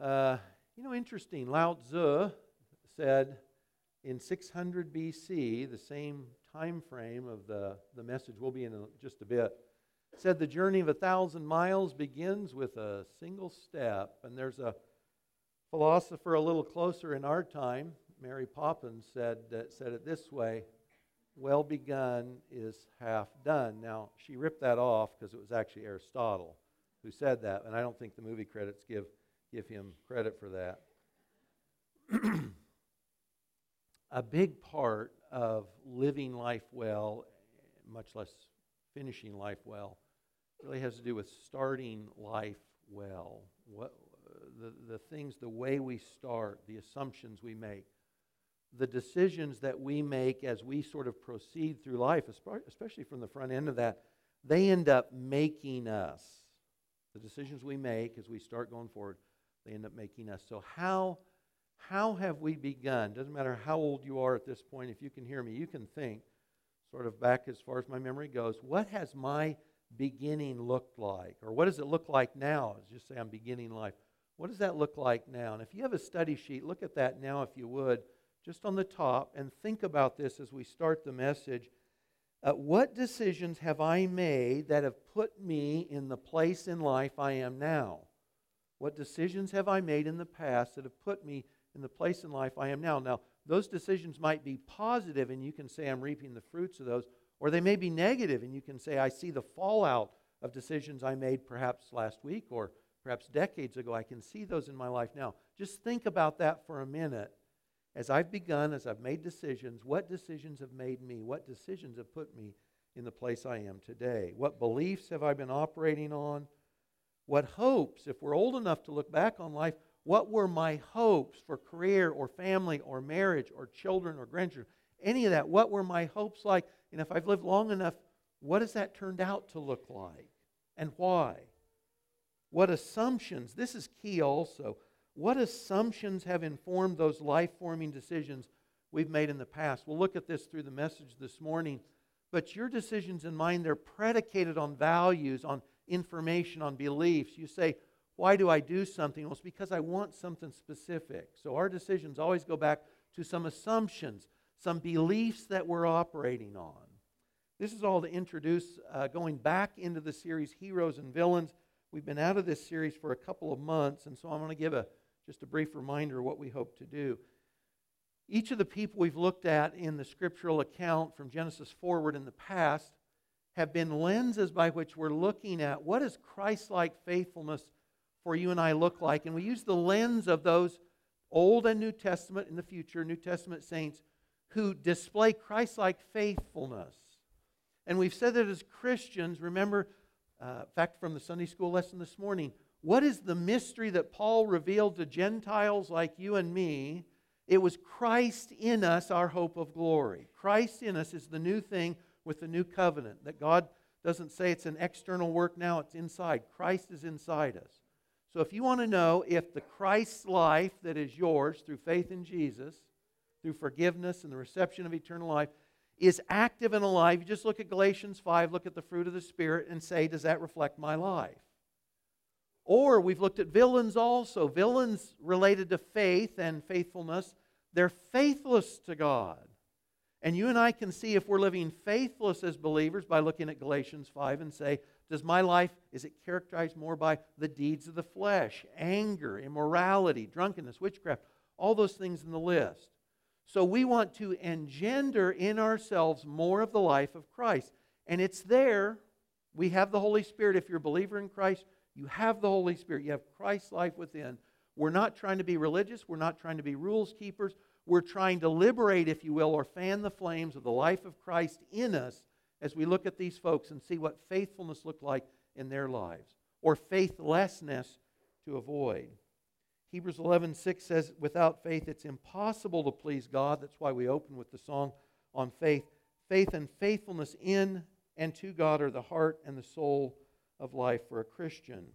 Uh, you know, interesting. Lao Tzu said in 600 BC, the same time frame of the, the message we'll be in just a bit, said the journey of a thousand miles begins with a single step. And there's a philosopher a little closer in our time, Mary Poppins, said, that said it this way well begun is half done. Now, she ripped that off because it was actually Aristotle who said that, and I don't think the movie credits give, give him credit for that. a big part of living life well, much less finishing life well, really has to do with starting life well. What, the, the things, the way we start, the assumptions we make the decisions that we make as we sort of proceed through life, especially from the front end of that, they end up making us. The decisions we make as we start going forward, they end up making us. So, how, how have we begun? Doesn't matter how old you are at this point, if you can hear me, you can think, sort of back as far as my memory goes, what has my beginning looked like? Or what does it look like now? Just say I'm beginning life. What does that look like now? And if you have a study sheet, look at that now if you would just on the top, and think about this as we start the message. Uh, what decisions have I made that have put me in the place in life I am now? What decisions have I made in the past that have put me in the place in life I am now? Now, those decisions might be positive, and you can say, I'm reaping the fruits of those, or they may be negative, and you can say, I see the fallout of decisions I made perhaps last week or perhaps decades ago. I can see those in my life now. Just think about that for a minute as I've begun, as I've made decisions, what decisions have made me? What decisions have put me in the place I am today? What beliefs have I been operating on? What hopes, if we're old enough to look back on life, what were my hopes for career or family or marriage or children or grandchildren? Any of that. What were my hopes like? And if I've lived long enough, what has that turned out to look like? And why? What assumptions? This is key also. What assumptions have informed those life forming decisions we've made in the past? We'll look at this through the message this morning. But your decisions and mine, they're predicated on values, on information, on beliefs. You say, Why do I do something? Well, it's because I want something specific. So our decisions always go back to some assumptions, some beliefs that we're operating on. This is all to introduce, uh, going back into the series Heroes and Villains. We've been out of this series for a couple of months, and so I'm going to give a just a brief reminder of what we hope to do. Each of the people we've looked at in the scriptural account from Genesis forward in the past have been lenses by which we're looking at what does Christ like faithfulness for you and I look like. And we use the lens of those Old and New Testament in the future, New Testament saints who display Christ like faithfulness. And we've said that as Christians, remember, uh, fact from the Sunday school lesson this morning, what is the mystery that Paul revealed to Gentiles like you and me? It was Christ in us, our hope of glory. Christ in us is the new thing with the new covenant. That God doesn't say it's an external work now, it's inside. Christ is inside us. So if you want to know if the Christ life that is yours through faith in Jesus, through forgiveness and the reception of eternal life, is active and alive, you just look at Galatians 5, look at the fruit of the Spirit, and say, Does that reflect my life? Or we've looked at villains also. Villains related to faith and faithfulness, they're faithless to God. And you and I can see if we're living faithless as believers by looking at Galatians 5 and say, does my life, is it characterized more by the deeds of the flesh, anger, immorality, drunkenness, witchcraft, all those things in the list? So we want to engender in ourselves more of the life of Christ. And it's there. We have the Holy Spirit. If you're a believer in Christ, you have the Holy Spirit. You have Christ's life within. We're not trying to be religious. We're not trying to be rules keepers. We're trying to liberate, if you will, or fan the flames of the life of Christ in us as we look at these folks and see what faithfulness looked like in their lives or faithlessness to avoid. Hebrews 11:6 says without faith it's impossible to please God. That's why we open with the song on faith. Faith and faithfulness in and to God are the heart and the soul of life for a Christian.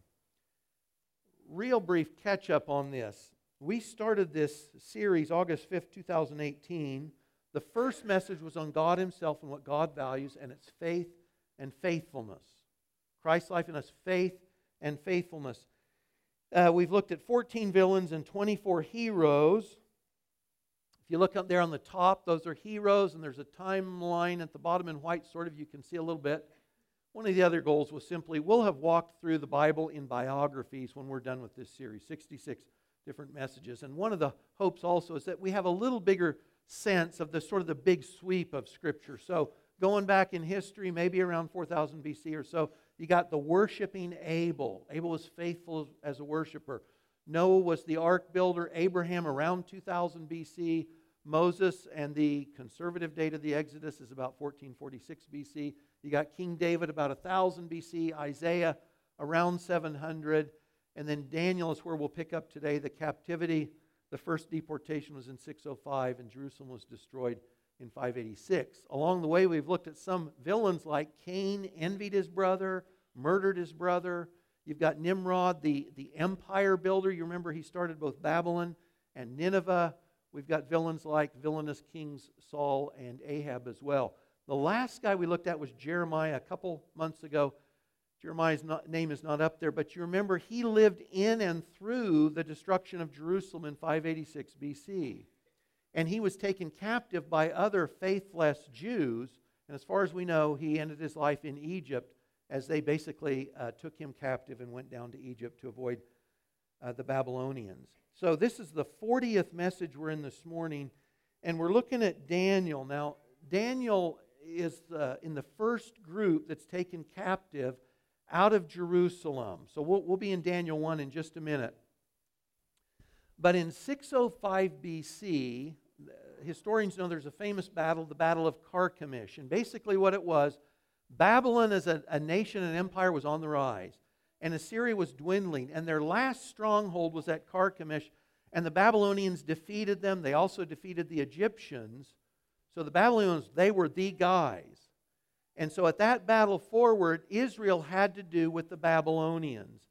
Real brief catch up on this. We started this series August 5th, 2018. The first message was on God Himself and what God values, and it's faith and faithfulness. Christ's life in us, faith and faithfulness. Uh, we've looked at 14 villains and 24 heroes. If you look up there on the top, those are heroes, and there's a timeline at the bottom in white, sort of, you can see a little bit. One of the other goals was simply we'll have walked through the Bible in biographies when we're done with this series 66 different messages. And one of the hopes also is that we have a little bigger sense of the sort of the big sweep of Scripture. So, going back in history, maybe around 4000 BC or so, you got the worshiping Abel. Abel was faithful as a worshiper. Noah was the ark builder. Abraham around 2000 BC. Moses and the conservative date of the Exodus is about 1446 BC. You got King David about 1000 BC. Isaiah around 700. And then Daniel is where we'll pick up today. The captivity, the first deportation was in 605, and Jerusalem was destroyed in 586. Along the way, we've looked at some villains like Cain envied his brother, murdered his brother. You've got Nimrod, the, the empire builder. You remember he started both Babylon and Nineveh. We've got villains like villainous kings Saul and Ahab as well. The last guy we looked at was Jeremiah a couple months ago. Jeremiah's not, name is not up there, but you remember he lived in and through the destruction of Jerusalem in 586 BC and he was taken captive by other faithless Jews. And as far as we know, he ended his life in Egypt as they basically uh, took him captive and went down to Egypt to avoid uh, the Babylonians. So, this is the 40th message we're in this morning, and we're looking at Daniel. Now, Daniel is uh, in the first group that's taken captive out of Jerusalem. So, we'll, we'll be in Daniel 1 in just a minute. But in 605 BC, historians know there's a famous battle, the Battle of Carchemish. And basically, what it was Babylon as a, a nation and empire was on the rise, and Assyria was dwindling. And their last stronghold was at Carchemish, and the Babylonians defeated them. They also defeated the Egyptians. So the Babylonians, they were the guys. And so at that battle forward, Israel had to do with the Babylonians.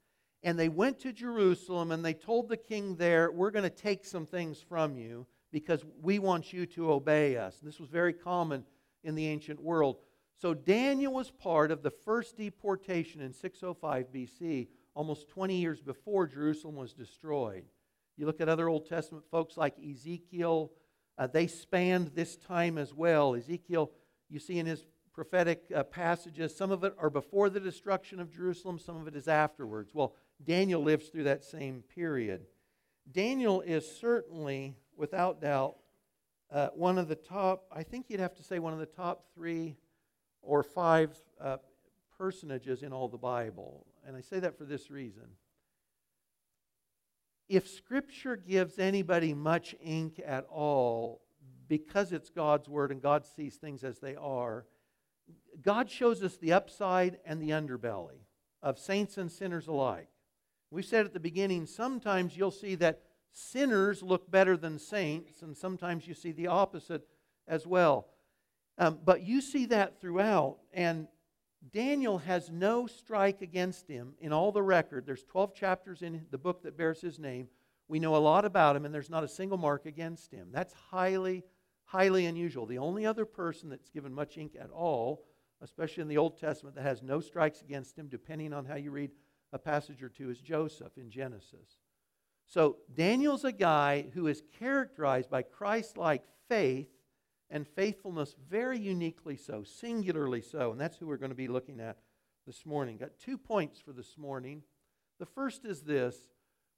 And they went to Jerusalem and they told the king there, We're going to take some things from you because we want you to obey us. And This was very common in the ancient world. So Daniel was part of the first deportation in 605 BC, almost 20 years before Jerusalem was destroyed. You look at other Old Testament folks like Ezekiel, uh, they spanned this time as well. Ezekiel, you see in his prophetic uh, passages, some of it are before the destruction of Jerusalem, some of it is afterwards. Well, Daniel lives through that same period. Daniel is certainly without doubt, uh, one of the top, I think you'd have to say one of the top three or five uh, personages in all the Bible. And I say that for this reason. If Scripture gives anybody much ink at all, because it's God's Word and God sees things as they are, God shows us the upside and the underbelly of saints and sinners alike. We said at the beginning, sometimes you'll see that sinners look better than saints, and sometimes you see the opposite as well. Um, but you see that throughout, and Daniel has no strike against him in all the record. There's 12 chapters in the book that bears his name. We know a lot about him, and there's not a single mark against him. That's highly, highly unusual. The only other person that's given much ink at all, especially in the Old Testament, that has no strikes against him, depending on how you read a passage or two, is Joseph in Genesis. So Daniel's a guy who is characterized by Christ like faith and faithfulness, very uniquely so, singularly so. And that's who we're going to be looking at this morning. Got two points for this morning. The first is this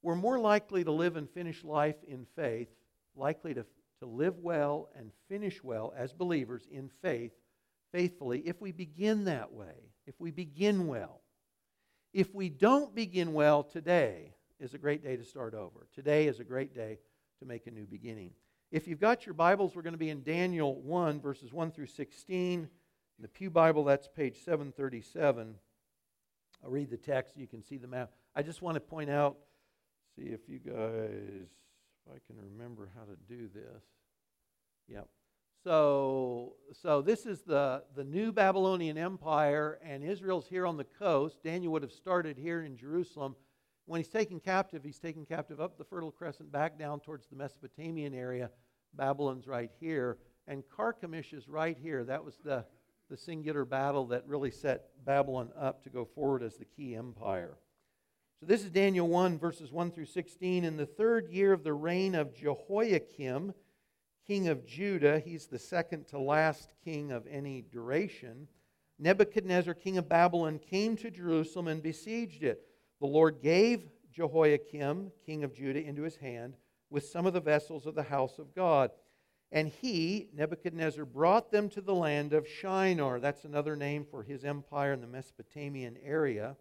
we're more likely to live and finish life in faith, likely to, to live well and finish well as believers in faith, faithfully, if we begin that way, if we begin well. If we don't begin well today, is a great day to start over. Today is a great day to make a new beginning. If you've got your Bibles, we're going to be in Daniel 1, verses 1 through 16. In the Pew Bible, that's page 737. I'll read the text. You can see the map. I just want to point out, see if you guys, if I can remember how to do this. Yep. So, so this is the, the new Babylonian Empire, and Israel's here on the coast. Daniel would have started here in Jerusalem when he's taken captive, he's taken captive up the Fertile Crescent, back down towards the Mesopotamian area. Babylon's right here. And Carchemish is right here. That was the, the singular battle that really set Babylon up to go forward as the key empire. So this is Daniel 1, verses 1 through 16. In the third year of the reign of Jehoiakim, king of Judah, he's the second to last king of any duration. Nebuchadnezzar, king of Babylon, came to Jerusalem and besieged it. The Lord gave Jehoiakim, king of Judah, into his hand with some of the vessels of the house of God. And he, Nebuchadnezzar, brought them to the land of Shinar. That's another name for his empire in the Mesopotamian area.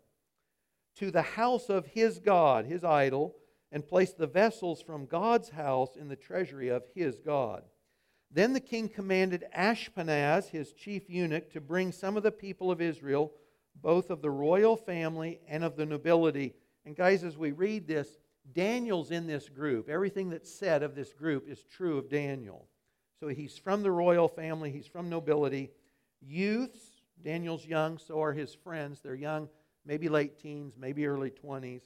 To the house of his God, his idol, and placed the vessels from God's house in the treasury of his God. Then the king commanded Ashpenaz, his chief eunuch, to bring some of the people of Israel, both of the royal family and of the nobility. And guys, as we read this, Daniel's in this group. Everything that's said of this group is true of Daniel. So he's from the royal family, he's from nobility. Youths, Daniel's young, so are his friends. They're young, maybe late teens, maybe early 20s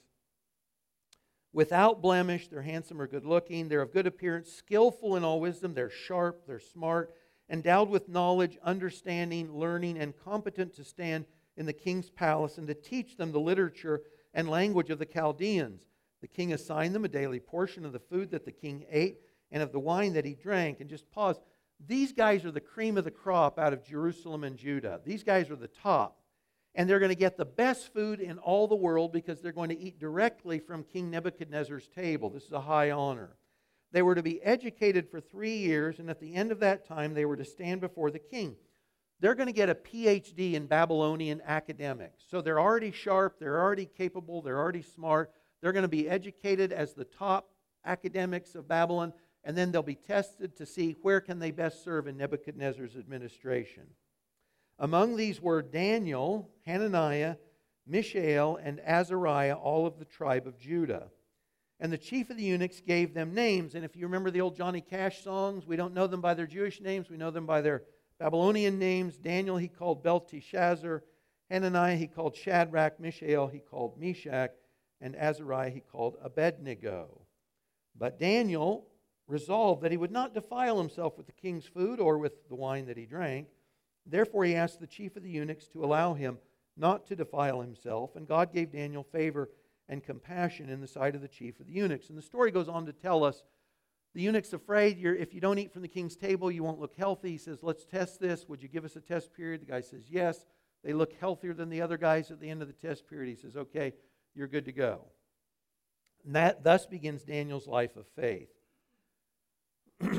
without blemish. They're handsome or good looking. They're of good appearance, skillful in all wisdom. They're sharp, they're smart, endowed with knowledge, understanding, learning, and competent to stand in the king's palace and to teach them the literature and language of the Chaldeans. The king assigned them a daily portion of the food that the king ate and of the wine that he drank. And just pause. These guys are the cream of the crop out of Jerusalem and Judah. These guys are the top and they're going to get the best food in all the world because they're going to eat directly from King Nebuchadnezzar's table. This is a high honor. They were to be educated for three years, and at the end of that time, they were to stand before the king. They're going to get a PhD in Babylonian academics. So they're already sharp, they're already capable, they're already smart. They're going to be educated as the top academics of Babylon, and then they'll be tested to see where can they best serve in Nebuchadnezzar's administration. Among these were Daniel, Hananiah, Mishael, and Azariah, all of the tribe of Judah. And the chief of the eunuchs gave them names. And if you remember the old Johnny Cash songs, we don't know them by their Jewish names, we know them by their Babylonian names. Daniel he called Belteshazzar, Hananiah he called Shadrach, Mishael he called Meshach, and Azariah he called Abednego. But Daniel resolved that he would not defile himself with the king's food or with the wine that he drank. Therefore, he asked the chief of the eunuchs to allow him not to defile himself, and God gave Daniel favor and compassion in the sight of the chief of the eunuchs. And the story goes on to tell us the eunuch's afraid if you don't eat from the king's table, you won't look healthy. He says, Let's test this. Would you give us a test period? The guy says, Yes. They look healthier than the other guys at the end of the test period. He says, Okay, you're good to go. And that thus begins Daniel's life of faith.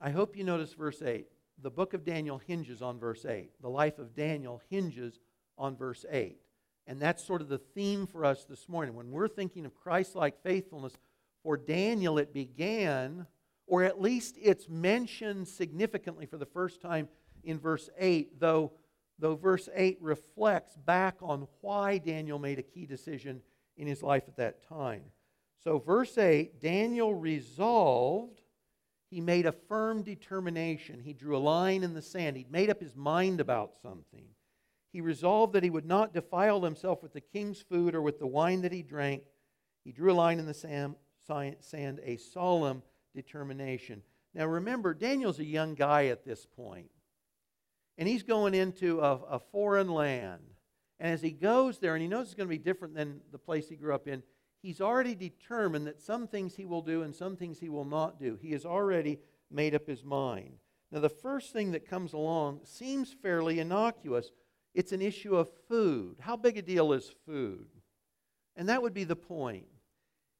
I hope you notice verse 8 the book of Daniel hinges on verse 8. The life of Daniel hinges on verse 8. And that's sort of the theme for us this morning. When we're thinking of Christ like faithfulness, for Daniel it began, or at least it's mentioned significantly for the first time in verse 8, though, though verse 8 reflects back on why Daniel made a key decision in his life at that time. So, verse 8 Daniel resolved he made a firm determination. He drew a line in the sand. He'd made up his mind about something. He resolved that he would not defile himself with the king's food or with the wine that he drank. He drew a line in the sand, sand a solemn determination. Now remember, Daniel's a young guy at this point, and he's going into a, a foreign land. And as he goes there, and he knows it's going to be different than the place he grew up in, he's already determined that some things he will do and some things he will not do. He has already made up his mind. Now, the first thing that comes along seems fairly innocuous. It's an issue of food. How big a deal is food? And that would be the point.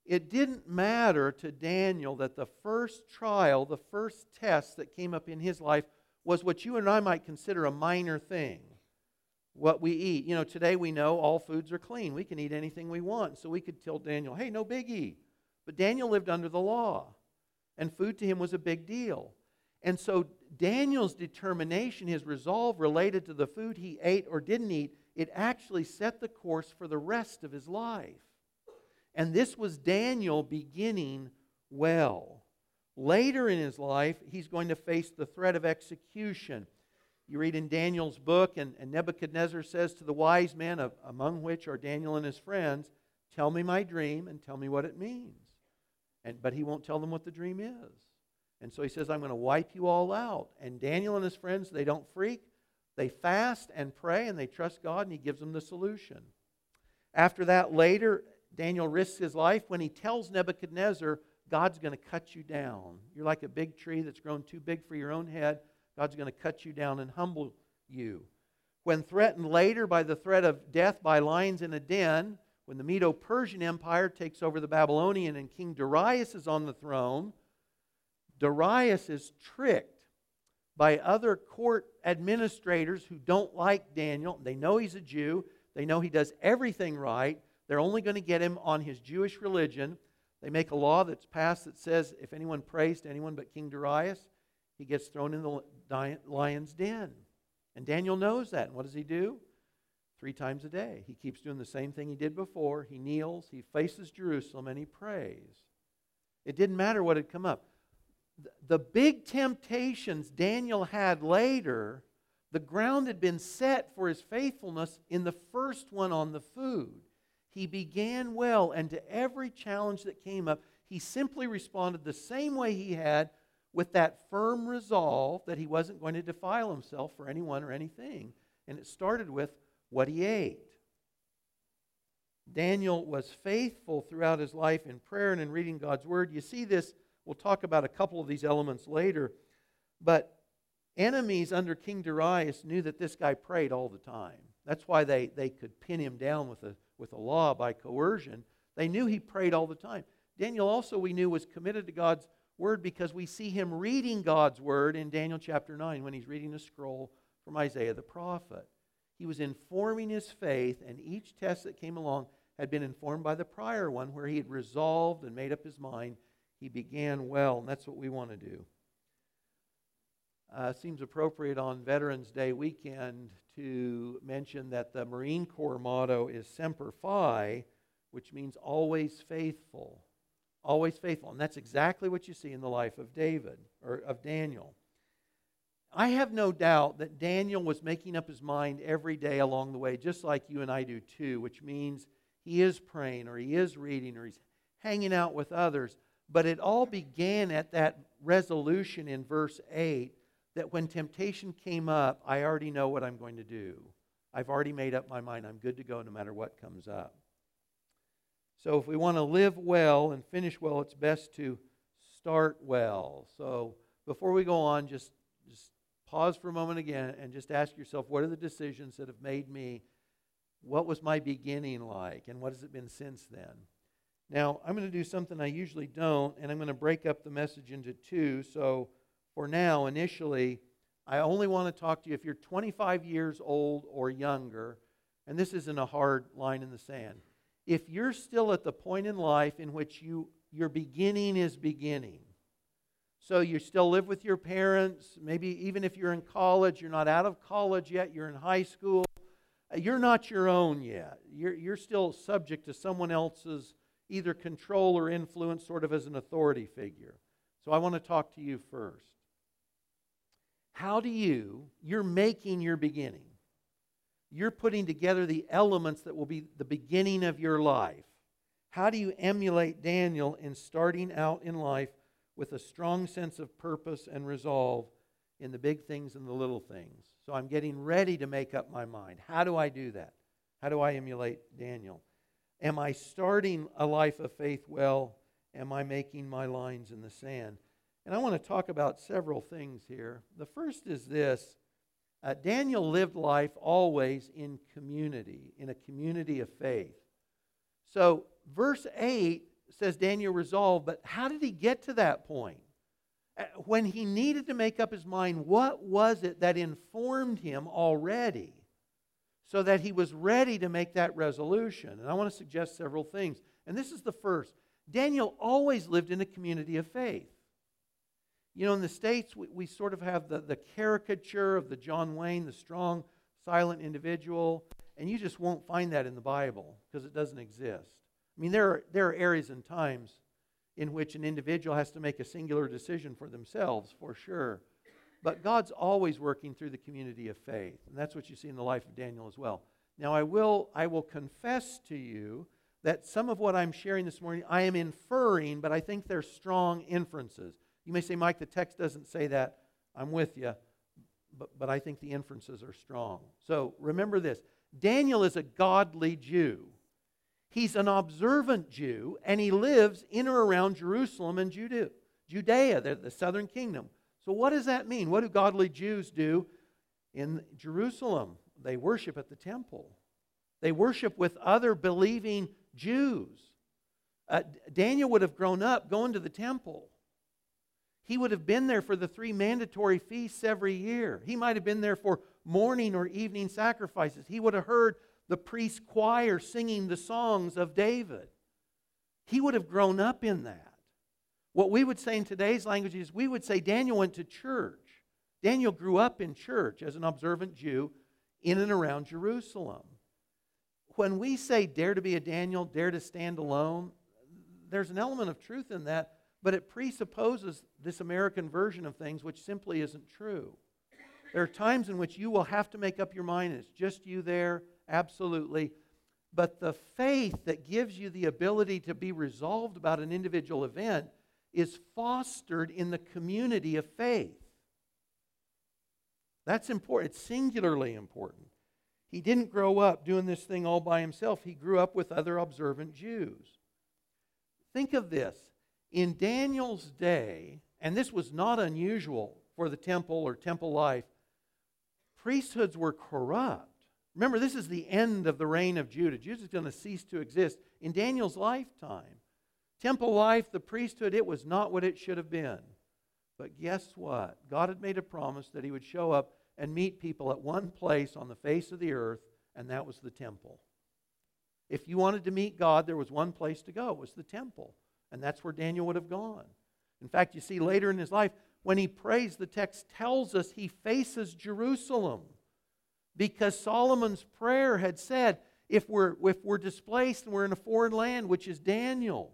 It didn't matter to Daniel that the first trial, the first test that came up in his life was what you and I might consider a minor thing what we eat. You know, today we know all foods are clean. We can eat anything we want. So we could tell Daniel, hey, no biggie. But Daniel lived under the law, and food to him was a big deal. And so Daniel's determination, his resolve related to the food he ate or didn't eat, it actually set the course for the rest of his life. And this was Daniel beginning well. Later in his life, he's going to face the threat of execution. You read in Daniel's book, and, and Nebuchadnezzar says to the wise men, of, among which are Daniel and his friends, Tell me my dream and tell me what it means. And, but he won't tell them what the dream is. And so he says, I'm going to wipe you all out. And Daniel and his friends, they don't freak. They fast and pray and they trust God, and he gives them the solution. After that, later, Daniel risks his life when he tells Nebuchadnezzar, God's going to cut you down. You're like a big tree that's grown too big for your own head. God's going to cut you down and humble you. When threatened later by the threat of death by lions in a den, when the Medo Persian Empire takes over the Babylonian and King Darius is on the throne, Darius is tricked by other court administrators who don't like Daniel. They know he's a Jew, they know he does everything right. They're only going to get him on his Jewish religion. They make a law that's passed that says if anyone prays to anyone but King Darius, he gets thrown in the lion's den. And Daniel knows that. And what does he do? Three times a day. He keeps doing the same thing he did before. He kneels, he faces Jerusalem, and he prays. It didn't matter what had come up. The big temptations Daniel had later, the ground had been set for his faithfulness in the first one on the food. He began well, and to every challenge that came up, he simply responded the same way he had with that firm resolve that he wasn't going to defile himself for anyone or anything. And it started with what he ate. Daniel was faithful throughout his life in prayer and in reading God's word. You see this, we'll talk about a couple of these elements later. But enemies under King Darius knew that this guy prayed all the time. That's why they, they could pin him down with a, with a law by coercion. They knew he prayed all the time. Daniel also, we knew, was committed to God's word because we see him reading God's word in Daniel chapter 9 when he's reading the scroll from Isaiah the prophet. He was informing his faith, and each test that came along had been informed by the prior one where he had resolved and made up his mind. He began well, and that's what we want to do. Uh, seems appropriate on Veterans Day weekend to mention that the Marine Corps motto is Semper Fi, which means always faithful always faithful. And that's exactly what you see in the life of David or of Daniel. I have no doubt that Daniel was making up his mind every day along the way, just like you and I do too, which means he is praying or he is reading or he's hanging out with others. But it all began at that resolution in verse 8 that when temptation came up, I already know what I'm going to do. I've already made up my mind. I'm good to go no matter what comes up. So, if we want to live well and finish well, it's best to start well. So, before we go on, just, just pause for a moment again and just ask yourself what are the decisions that have made me? What was my beginning like? And what has it been since then? Now, I'm going to do something I usually don't, and I'm going to break up the message into two. So, for now, initially, I only want to talk to you if you're 25 years old or younger, and this isn't a hard line in the sand if you're still at the point in life in which you, your beginning is beginning, so you still live with your parents, maybe even if you're in college, you're not out of college yet, you're in high school, uh, you're not your own yet. You're, you're still subject to someone else's either control or influence, sort of as an authority figure. So I want to talk to you first. How do you, you're making your beginning you're putting together the elements that will be the beginning of your life. How do you emulate Daniel in starting out in life with a strong sense of purpose and resolve in the big things and the little things? So I'm getting ready to make up my mind. How do I do that? How do I emulate Daniel? Am I starting a life of faith well? Am I making my lines in the sand? And I want to talk about several things here. The first is this uh, Daniel lived life always in community, in a community of faith. So, verse 8 says Daniel resolved, but how did he get to that point? Uh, when he needed to make up his mind, what was it that informed him already so that he was ready to make that resolution? And I want to suggest several things. And this is the first Daniel always lived in a community of faith. You know, in the States, we, we sort of have the, the caricature of the John Wayne, the strong, silent individual, and you just won't find that in the Bible because it doesn't exist. I mean, there are, there are areas and times in which an individual has to make a singular decision for themselves, for sure. But God's always working through the community of faith, and that's what you see in the life of Daniel as well. Now, I will, I will confess to you that some of what I'm sharing this morning, I am inferring, but I think they're strong inferences. You may say, Mike, the text doesn't say that. I'm with you. But, but I think the inferences are strong. So remember this Daniel is a godly Jew. He's an observant Jew, and he lives in or around Jerusalem and Judea, Judea, the, the southern kingdom. So, what does that mean? What do godly Jews do in Jerusalem? They worship at the temple, they worship with other believing Jews. Uh, Daniel would have grown up going to the temple. He would have been there for the three mandatory feasts every year. He might have been there for morning or evening sacrifices. He would have heard the priest choir singing the songs of David. He would have grown up in that. What we would say in today's language is we would say Daniel went to church. Daniel grew up in church as an observant Jew in and around Jerusalem. When we say dare to be a Daniel, dare to stand alone, there's an element of truth in that, but it presupposes this American version of things, which simply isn't true. There are times in which you will have to make up your mind, it's just you there, absolutely. But the faith that gives you the ability to be resolved about an individual event is fostered in the community of faith. That's important. It's singularly important. He didn't grow up doing this thing all by himself, he grew up with other observant Jews. Think of this. In Daniel's day, and this was not unusual for the temple or temple life, priesthoods were corrupt. Remember, this is the end of the reign of Judah. Judah is going to cease to exist in Daniel's lifetime. Temple life, the priesthood, it was not what it should have been. But guess what? God had made a promise that He would show up and meet people at one place on the face of the earth, and that was the temple. If you wanted to meet God, there was one place to go. It was the temple. And that's where Daniel would have gone. In fact, you see later in his life, when he prays, the text tells us he faces Jerusalem. Because Solomon's prayer had said, if we're, if we're displaced and we're in a foreign land, which is Daniel,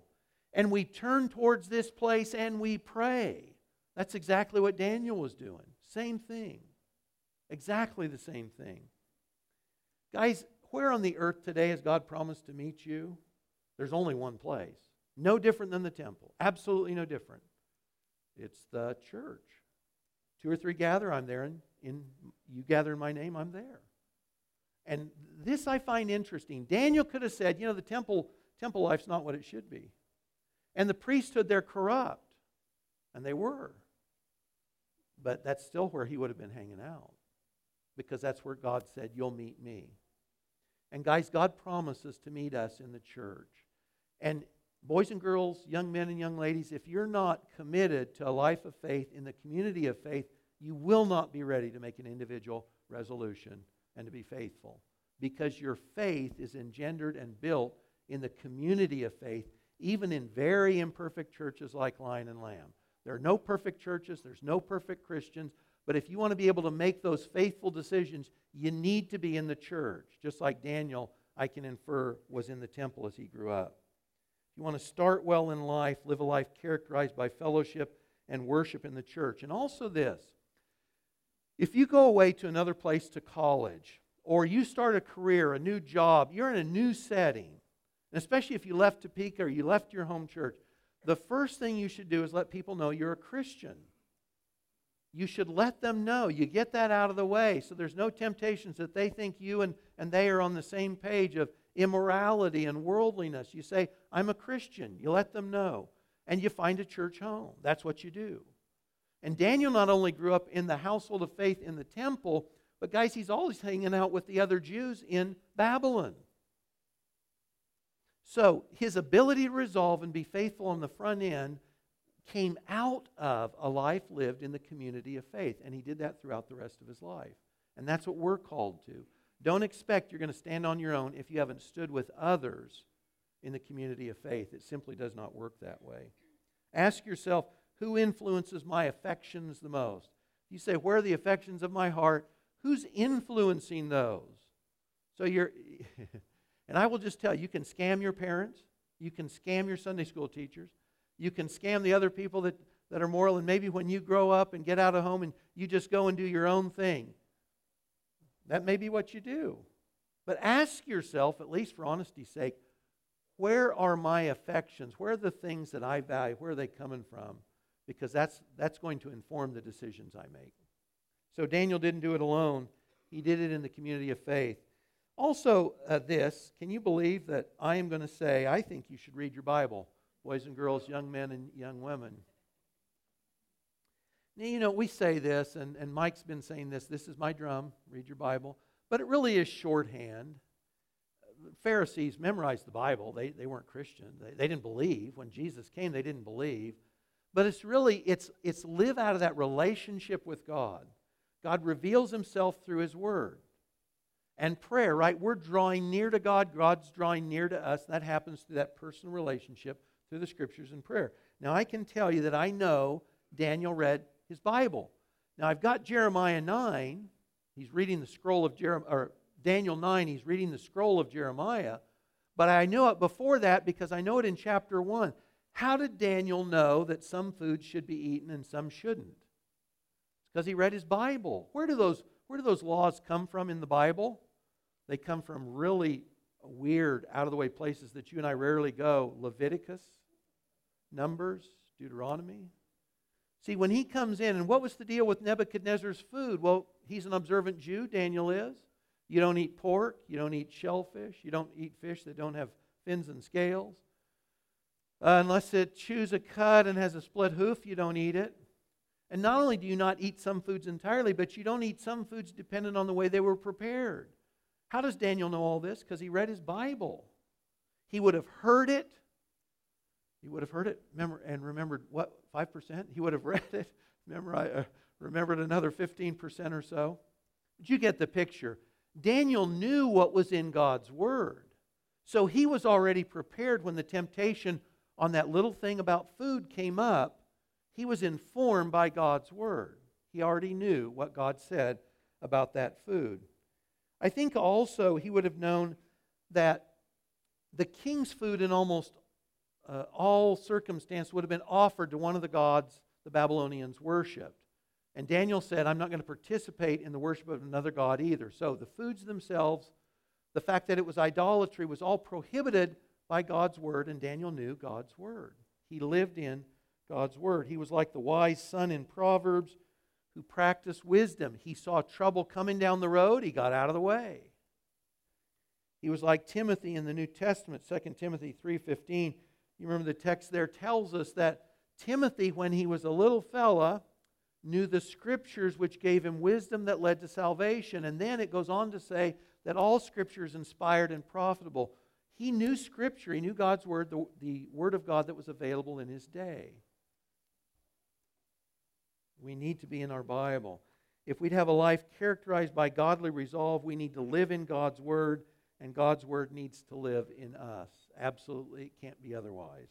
and we turn towards this place and we pray. That's exactly what Daniel was doing. Same thing. Exactly the same thing. Guys, where on the earth today has God promised to meet you? There's only one place. No different than the temple. Absolutely no different. It's the church. Two or three gather, I'm there, and in, you gather in my name, I'm there. And this I find interesting. Daniel could have said, you know, the temple, temple life's not what it should be. And the priesthood, they're corrupt. And they were. But that's still where he would have been hanging out. Because that's where God said, You'll meet me. And guys, God promises to meet us in the church. And boys and girls, young men and young ladies, if you're not committed to a life of faith in the community of faith, you will not be ready to make an individual resolution and to be faithful. Because your faith is engendered and built in the community of faith, even in very imperfect churches like Lion and Lamb. There are no perfect churches, there's no perfect Christians, but if you want to be able to make those faithful decisions, you need to be in the church, just like Daniel, I can infer, was in the temple as he grew up. If you want to start well in life, live a life characterized by fellowship and worship in the church. And also this if you go away to another place to college, or you start a career, a new job, you're in a new setting, and especially if you left Topeka or you left your home church, the first thing you should do is let people know you're a Christian you should let them know. You get that out of the way so there's no temptations that they think you and, and they are on the same page of immorality and worldliness. You say, I'm a Christian. You let them know. And you find a church home. That's what you do. And Daniel not only grew up in the household of faith in the temple, but guys, he's always hanging out with the other Jews in Babylon. So his ability to resolve and be faithful on the front end came out of a life lived in the community of faith. And he did that throughout the rest of his life. And that's what we're called to. Don't expect you're going to stand on your own if you haven't stood with others in the community of faith. It simply does not work that way. Ask yourself, who influences my affections the most? You say, where are the affections of my heart? Who's influencing those? So you're, and I will just tell you, you can scam your parents, you can scam your Sunday school teachers, you can scam the other people that, that are moral, and maybe when you grow up and get out of home and you just go and do your own thing, that may be what you do. But ask yourself, at least for honesty's sake, where are my affections? Where are the things that I value? Where are they coming from? Because that's, that's going to inform the decisions I make. So Daniel didn't do it alone, he did it in the community of faith. Also, uh, this can you believe that I am going to say, I think you should read your Bible, boys and girls, young men and young women? You know, we say this, and, and Mike's been saying this this is my drum, read your Bible, but it really is shorthand. Pharisees memorized the Bible. They, they weren't Christian. They, they didn't believe. When Jesus came, they didn't believe. But it's really, it's, it's live out of that relationship with God. God reveals himself through his word. And prayer, right? We're drawing near to God. God's drawing near to us. That happens through that personal relationship through the scriptures and prayer. Now, I can tell you that I know Daniel read his Bible. Now, I've got Jeremiah 9. He's reading the scroll of Jeremiah, or Daniel 9, he's reading the scroll of Jeremiah. But I know it before that because I know it in chapter 1. How did Daniel know that some foods should be eaten and some shouldn't? Because he read his Bible. Where do those, where do those laws come from in the Bible? They come from really weird, out of the way places that you and I rarely go Leviticus, Numbers, Deuteronomy. See, when he comes in, and what was the deal with Nebuchadnezzar's food? Well, he's an observant Jew, Daniel is. You don't eat pork, you don't eat shellfish, you don't eat fish that don't have fins and scales. Uh, unless it chews a cud and has a split hoof, you don't eat it. And not only do you not eat some foods entirely, but you don't eat some foods dependent on the way they were prepared. How does Daniel know all this? Because he read his Bible. He would have heard it. He would have heard it and remembered what 5%? He would have read it, memorized, uh, remembered another 15% or so. But you get the picture. Daniel knew what was in God's Word. So he was already prepared when the temptation on that little thing about food came up. He was informed by God's Word. He already knew what God said about that food. I think also he would have known that the king's food in almost uh, all circumstance would have been offered to one of the gods the Babylonians worshipped. And Daniel said, I'm not going to participate in the worship of another god either. So the foods themselves, the fact that it was idolatry, was all prohibited by God's word, and Daniel knew God's word. He lived in God's word. He was like the wise son in Proverbs who practiced wisdom. He saw trouble coming down the road, he got out of the way. He was like Timothy in the New Testament, 2 Timothy 3:15 you remember the text there tells us that Timothy, when he was a little fella, knew the scriptures which gave him wisdom that led to salvation. And then it goes on to say that all scripture is inspired and profitable. He knew scripture, he knew God's word, the, the word of God that was available in his day. We need to be in our Bible. If we'd have a life characterized by godly resolve, we need to live in God's word, and God's word needs to live in us. Absolutely, it can't be otherwise.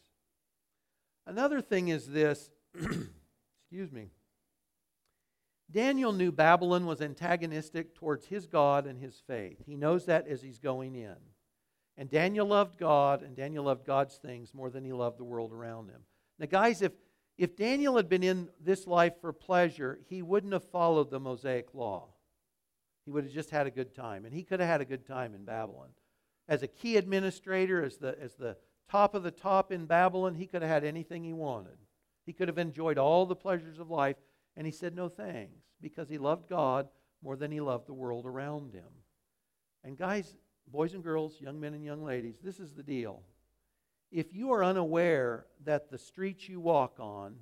Another thing is this excuse me. Daniel knew Babylon was antagonistic towards his God and his faith. He knows that as he's going in. And Daniel loved God, and Daniel loved God's things more than he loved the world around him. Now, guys, if, if Daniel had been in this life for pleasure, he wouldn't have followed the Mosaic law. He would have just had a good time. And he could have had a good time in Babylon as a key administrator, as the, as the top of the top in Babylon, he could have had anything he wanted. He could have enjoyed all the pleasures of life, and he said no thanks because he loved God more than he loved the world around him. And guys, boys and girls, young men and young ladies, this is the deal. If you are unaware that the streets you walk on,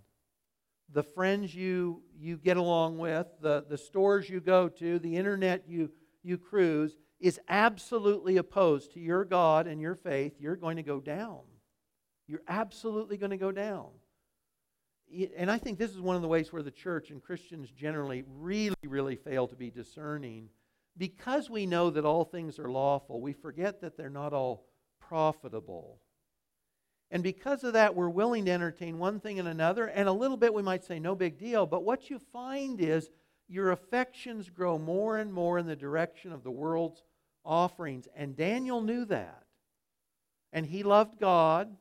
the friends you, you get along with, the, the stores you go to, the internet you, you cruise, is absolutely opposed to your God and your faith, you're going to go down. You're absolutely going to go down. And I think this is one of the ways where the church and Christians generally really, really fail to be discerning. Because we know that all things are lawful, we forget that they're not all profitable. And because of that, we're willing to entertain one thing and another. And a little bit we might say, no big deal. But what you find is your affections grow more and more in the direction of the world's offerings. And Daniel knew that. And he loved God,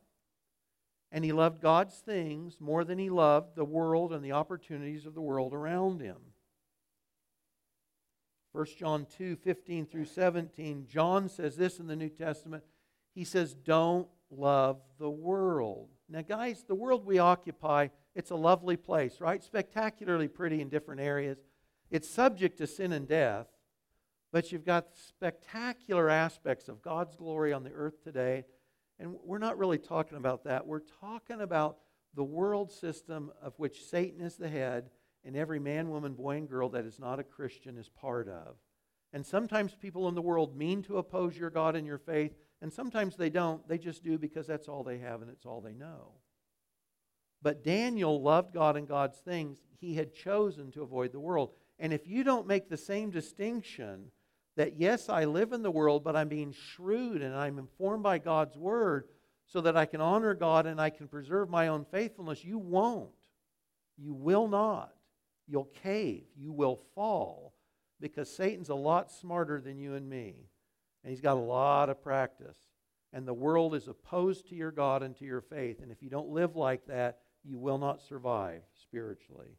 and he loved God's things more than he loved the world and the opportunities of the world around him. 1 John 2 15 through 17, John says this in the New Testament. He says, Don't love the world. Now, guys, the world we occupy, it's a lovely place, right? Spectacularly pretty in different areas. It's subject to sin and death. But you've got spectacular aspects of God's glory on the earth today. And we're not really talking about that. We're talking about the world system of which Satan is the head and every man, woman, boy, and girl that is not a Christian is part of. And sometimes people in the world mean to oppose your God and your faith, and sometimes they don't. They just do because that's all they have and it's all they know. But Daniel loved God and God's things. He had chosen to avoid the world. And if you don't make the same distinction that, yes, I live in the world, but I'm being shrewd and I'm informed by God's word so that I can honor God and I can preserve my own faithfulness, you won't. You will not. You'll cave. You will fall because Satan's a lot smarter than you and me. And he's got a lot of practice. And the world is opposed to your God and to your faith. And if you don't live like that, you will not survive spiritually.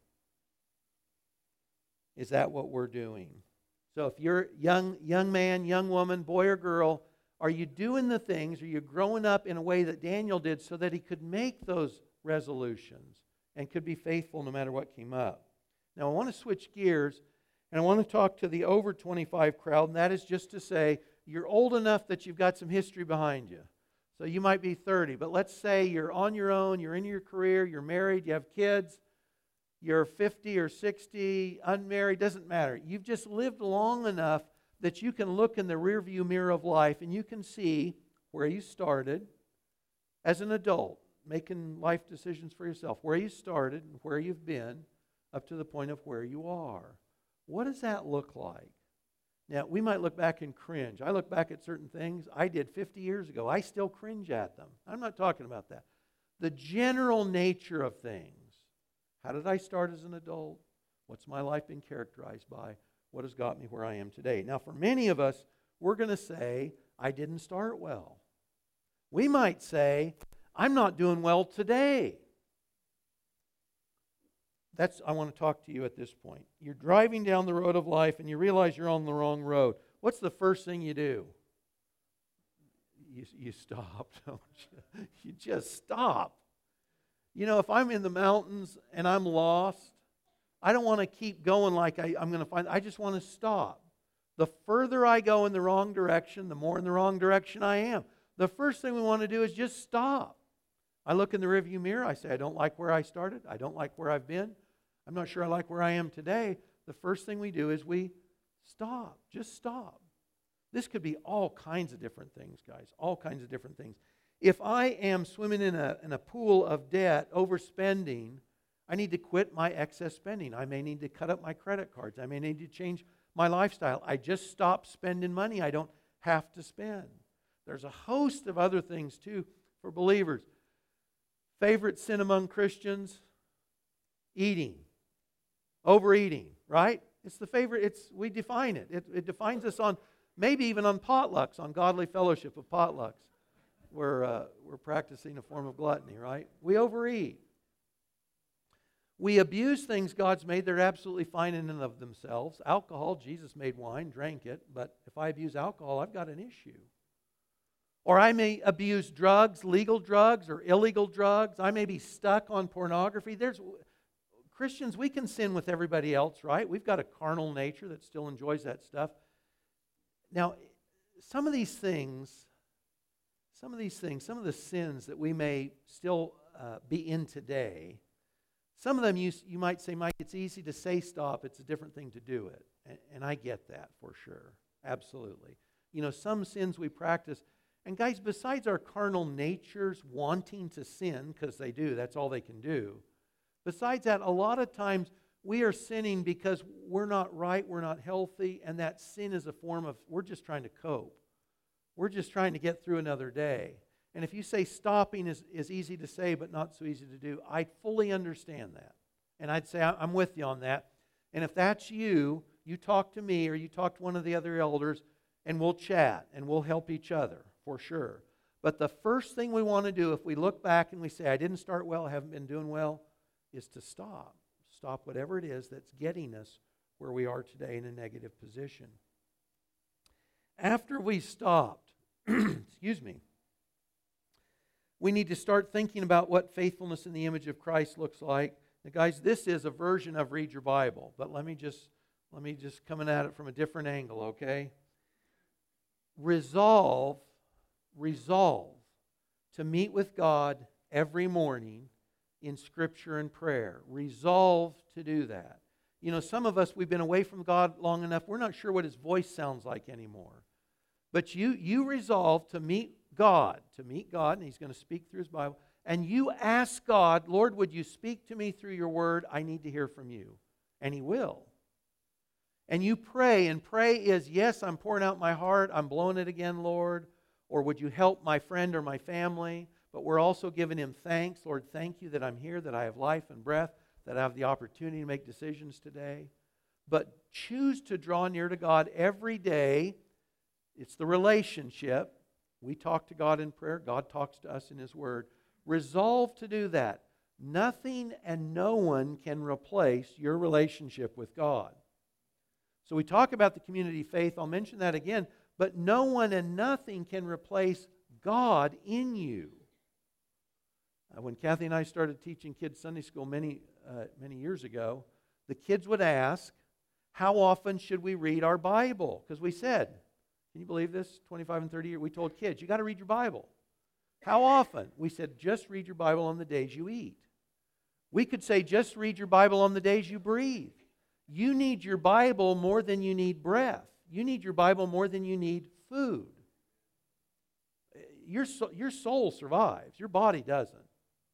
Is that what we're doing? So if you're young young man, young woman, boy or girl, are you doing the things? Are you growing up in a way that Daniel did so that he could make those resolutions and could be faithful no matter what came up? Now I want to switch gears and I want to talk to the over 25 crowd, and that is just to say you're old enough that you've got some history behind you. So you might be 30, but let's say you're on your own, you're in your career, you're married, you have kids, you're 50 or 60, unmarried, doesn't matter. You've just lived long enough that you can look in the rearview mirror of life and you can see where you started as an adult, making life decisions for yourself, where you started and where you've been up to the point of where you are. What does that look like? Now, we might look back and cringe. I look back at certain things I did 50 years ago. I still cringe at them. I'm not talking about that. The general nature of things. How did I start as an adult? What's my life been characterized by? What has got me where I am today? Now, for many of us, we're going to say, I didn't start well. We might say, I'm not doing well today. That's I want to talk to you at this point. You're driving down the road of life and you realize you're on the wrong road. What's the first thing you do? You, you stop, don't you? You just stop. You know, if I'm in the mountains and I'm lost, I don't want to keep going like I, I'm going to find. I just want to stop. The further I go in the wrong direction, the more in the wrong direction I am. The first thing we want to do is just stop. I look in the rearview mirror. I say, I don't like where I started. I don't like where I've been. I'm not sure I like where I am today, the first thing we do is we stop. Just stop. This could be all kinds of different things, guys, all kinds of different things. If I am swimming in a, in a pool of debt, overspending, I need to quit my excess spending. I may need to cut up my credit cards. I may need to change my lifestyle. I just stop spending money I don't have to spend. There's a host of other things too for believers. Favorite sin among Christians? Eating. Overeating, right? It's the favorite, it's, we define it. it. It defines us on, maybe even on potlucks, on godly fellowship of potlucks. We're, uh, we're practicing a form of gluttony, right? We overeat. We abuse things God's made. They're absolutely fine in and of themselves. Alcohol, Jesus made wine, drank it, but if I abuse alcohol, I've got an issue. Or I may abuse drugs, legal drugs or illegal drugs. I may be stuck on pornography. There's Christians, we can sin with everybody else, right? We've got a carnal nature that still enjoys that stuff. Now, some of these things, some of these things, some of the sins that we may still uh, be in today, some of them you, you might say, Mike, it's easy to say stop, it's a different thing to do it. And, and I get that for sure. Absolutely. You know, some sins we practice, and guys, besides our carnal natures wanting to sin, because they do, that's all they can do Besides that, a lot of times we are sinning because we're not right, we're not healthy, and that sin is a form of, we're just trying to cope. We're just trying to get through another day. And if you say stopping is, is easy to say but not so easy to do, I fully understand that. And I'd say I'm with you on that. And if that's you, you talk to me or you talk to one of the other elders, and we'll chat and we'll help each other for sure. But the first thing we want to do if we look back and we say, I didn't start well, I haven't been doing well, is to stop. Stop whatever it is that's getting us where we are today in a negative position. After we stopped, excuse me, we need to start thinking about what faithfulness in the image of Christ looks like. Now, guys, this is a version of Read Your Bible, but let me just Let me just coming at it from a different angle, okay? Resolve, resolve to meet with God every morning in Scripture and prayer. Resolve to do that. You know, some of us, we've been away from God long enough, we're not sure what His voice sounds like anymore. But you, you resolve to meet God, to meet God, and He's going to speak through His Bible. And you ask God, Lord, would you speak to me through your word? I need to hear from you. And He will. And you pray, and pray is, yes, I'm pouring out my heart, I'm blowing it again, Lord. Or would you help my friend or my family? But we're also giving Him thanks. Lord, thank you that I'm here, that I have life and breath, that I have the opportunity to make decisions today. But choose to draw near to God every day. It's the relationship. We talk to God in prayer, God talks to us in His Word. Resolve to do that. Nothing and no one can replace your relationship with God. So we talk about the community faith. I'll mention that again. But no one and nothing can replace God in you. Uh, when Kathy and I started teaching kids Sunday school many, uh, many years ago, the kids would ask, How often should we read our Bible? Because we said, Can you believe this? 25 and 30 years, we told kids, You got to read your Bible. How often? We said, Just read your Bible on the days you eat. We could say, Just read your Bible on the days you breathe. You need your Bible more than you need breath. You need your Bible more than you need food. Your, your soul survives, your body doesn't.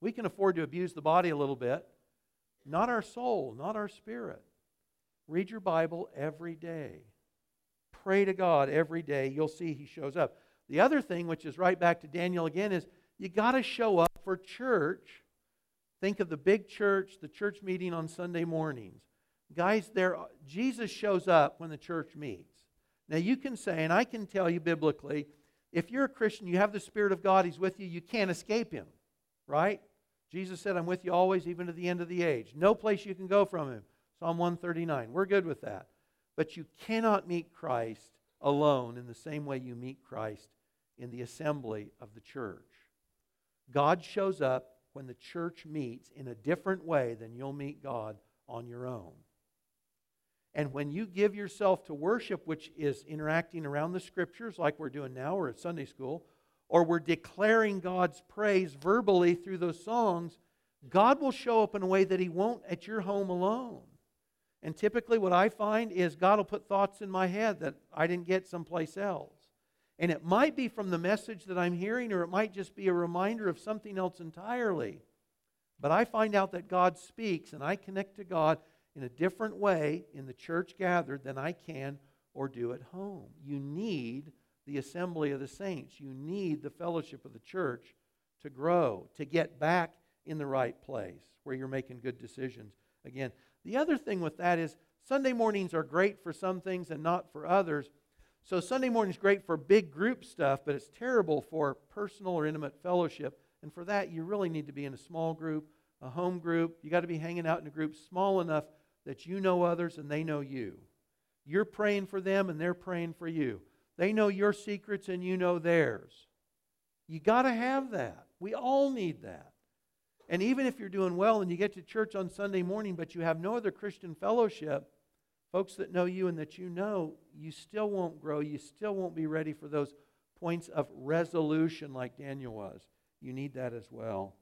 We can afford to abuse the body a little bit, not our soul, not our spirit. Read your Bible every day. Pray to God every day. You'll see He shows up. The other thing, which is right back to Daniel again, is you got to show up for church. Think of the big church, the church meeting on Sunday mornings. Guys, there Jesus shows up when the church meets. Now you can say, and I can tell you biblically, if you're a Christian, you have the Spirit of God, He's with you, you can't escape Him. Right? Jesus said, I'm with you always, even to the end of the age. No place you can go from Him. Psalm 139. We're good with that. But you cannot meet Christ alone in the same way you meet Christ in the assembly of the church. God shows up when the church meets in a different way than you'll meet God on your own. And when you give yourself to worship, which is interacting around the scriptures like we're doing now or at Sunday school, or we're declaring God's praise verbally through those songs, God will show up in a way that He won't at your home alone. And typically, what I find is God will put thoughts in my head that I didn't get someplace else. And it might be from the message that I'm hearing, or it might just be a reminder of something else entirely. But I find out that God speaks, and I connect to God in a different way in the church gathered than I can or do at home. You need the assembly of the saints, you need the fellowship of the church to grow, to get back in the right place where you're making good decisions. Again, the other thing with that is Sunday mornings are great for some things and not for others. So Sunday morning's great for big group stuff, but it's terrible for personal or intimate fellowship. And for that, you really need to be in a small group, a home group. You got to be hanging out in a group small enough that you know others and they know you. You're praying for them and they're praying for you. They know your secrets and you know theirs. You got to have that. We all need that. And even if you're doing well and you get to church on Sunday morning, but you have no other Christian fellowship, folks that know you and that you know, you still won't grow. You still won't be ready for those points of resolution like Daniel was. You need that as well.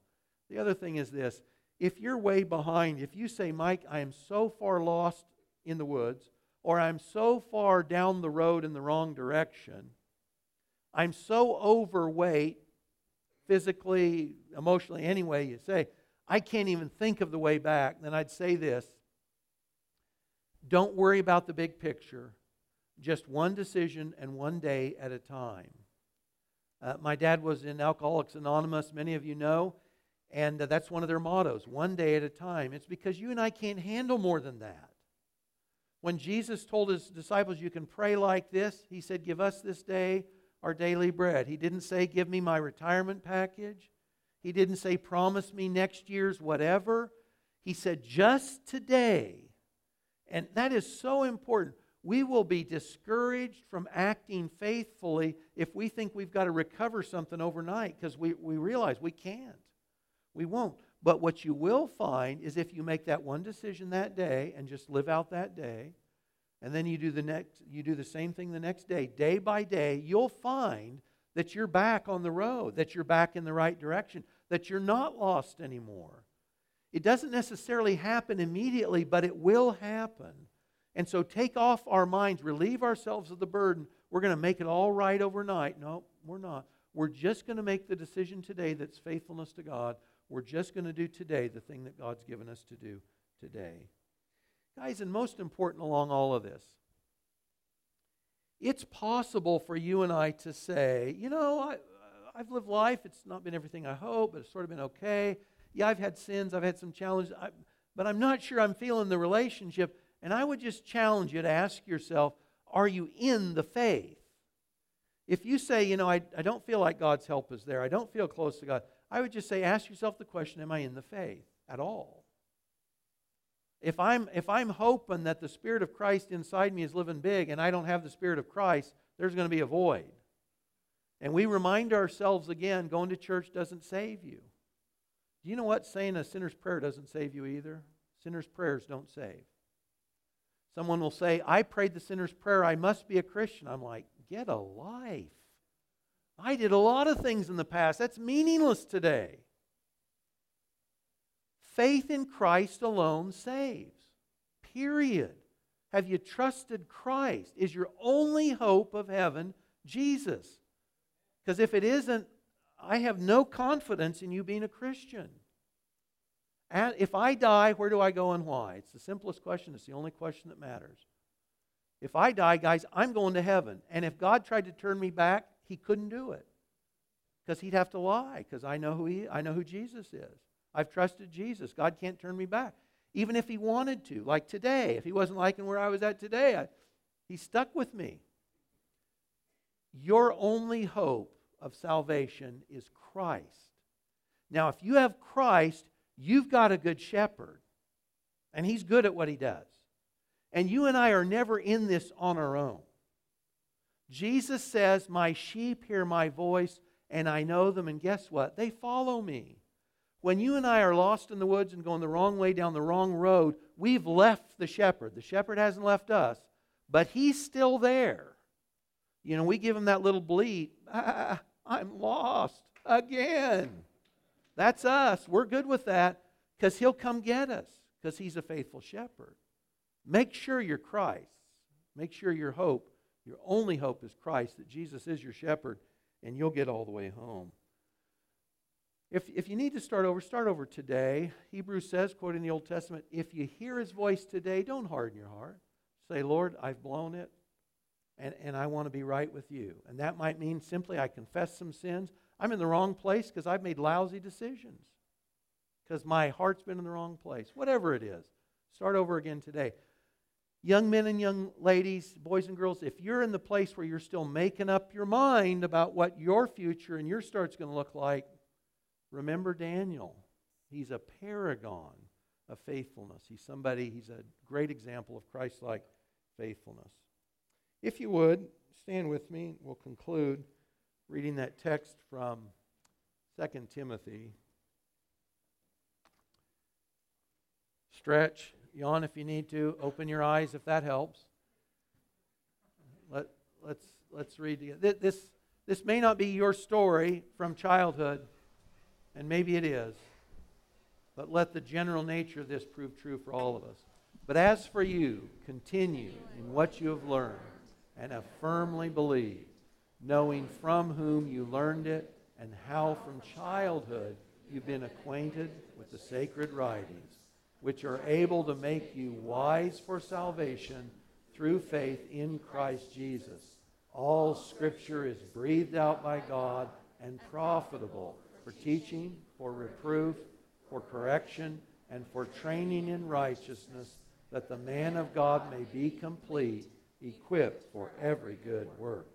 The other thing is this if you're way behind, if you say, Mike, I am so far lost in the woods, or I'm so far down the road in the wrong direction, I'm so overweight, physically, emotionally, any way you say, I can't even think of the way back, then I'd say this don't worry about the big picture, just one decision and one day at a time. Uh, my dad was in Alcoholics Anonymous, many of you know, and uh, that's one of their mottos one day at a time. It's because you and I can't handle more than that. When Jesus told his disciples, You can pray like this, he said, Give us this day our daily bread. He didn't say, Give me my retirement package. He didn't say, Promise me next year's whatever. He said, Just today and that is so important. We will be discouraged from acting faithfully if we think we've got to recover something overnight because we, we realize we can't. We won't. But what you will find is if you make that one decision that day and just live out that day, and then you do the next you do the same thing the next day day by day you'll find that you're back on the road that you're back in the right direction that you're not lost anymore. It doesn't necessarily happen immediately but it will happen. And so take off our minds relieve ourselves of the burden. We're going to make it all right overnight. No we're not. We're just going to make the decision today that's faithfulness to god we're just going to do today the thing that god's given us to do today Guys, and most important along all of this, it's possible for you and I to say, you know, I, I've lived life. It's not been everything I hope, but it's sort of been okay. Yeah, I've had sins, I've had some challenges, I, but I'm not sure I'm feeling the relationship. And I would just challenge you to ask yourself, are you in the faith? If you say, you know, I, I don't feel like God's help is there, I don't feel close to God, I would just say, ask yourself the question, am I in the faith at all? If I'm, if I'm hoping that the Spirit of Christ inside me is living big and I don't have the Spirit of Christ, there's going to be a void. And we remind ourselves again going to church doesn't save you. Do you know what? Saying a sinner's prayer doesn't save you either. Sinner's prayers don't save. Someone will say, I prayed the sinner's prayer. I must be a Christian. I'm like, get a life. I did a lot of things in the past. That's meaningless today. Faith in Christ alone saves. Period. Have you trusted Christ? Is your only hope of heaven Jesus? Because if it isn't, I have no confidence in you being a Christian. And if I die, where do I go and why? It's the simplest question. It's the only question that matters. If I die, guys, I'm going to heaven. And if God tried to turn me back, he couldn't do it. Because he'd have to lie, because I know who he I know who Jesus is. I've trusted Jesus. God can't turn me back. Even if He wanted to, like today, if He wasn't liking where I was at today, I, He stuck with me. Your only hope of salvation is Christ. Now, if you have Christ, you've got a good shepherd, and He's good at what He does. And you and I are never in this on our own. Jesus says, My sheep hear my voice, and I know them, and guess what? They follow me. When you and I are lost in the woods and going the wrong way down the wrong road, we've left the shepherd. The shepherd hasn't left us, but he's still there. You know, we give him that little bleat, ah, I'm lost again. That's us. We're good with that because he'll come get us because he's a faithful shepherd. Make sure you're Christ. Make sure your hope, your only hope is Christ, that Jesus is your shepherd, and you'll get all the way home. If, if you need to start over, start over today. Hebrews says, quoting the Old Testament, if you hear his voice today, don't harden your heart. Say, Lord, I've blown it, and, and I want to be right with you. And that might mean simply I confess some sins. I'm in the wrong place because I've made lousy decisions, because my heart's been in the wrong place. Whatever it is, start over again today. Young men and young ladies, boys and girls, if you're in the place where you're still making up your mind about what your future and your start's going to look like, Remember Daniel. He's a paragon of faithfulness. He's somebody, he's a great example of Christ like faithfulness. If you would, stand with me. We'll conclude reading that text from 2 Timothy. Stretch, yawn if you need to, open your eyes if that helps. Let, let's, let's read together. This, this may not be your story from childhood and maybe it is, but let the general nature of this prove true for all of us. But as for you, continue in what you have learned and have firmly believed, knowing from whom you learned it and how from childhood you've been acquainted with the sacred writings, which are able to make you wise for salvation through faith in Christ Jesus. All scripture is breathed out by God and profitable for teaching, for reproof, for correction, and for training in righteousness, that the man of God may be complete, equipped for every good work.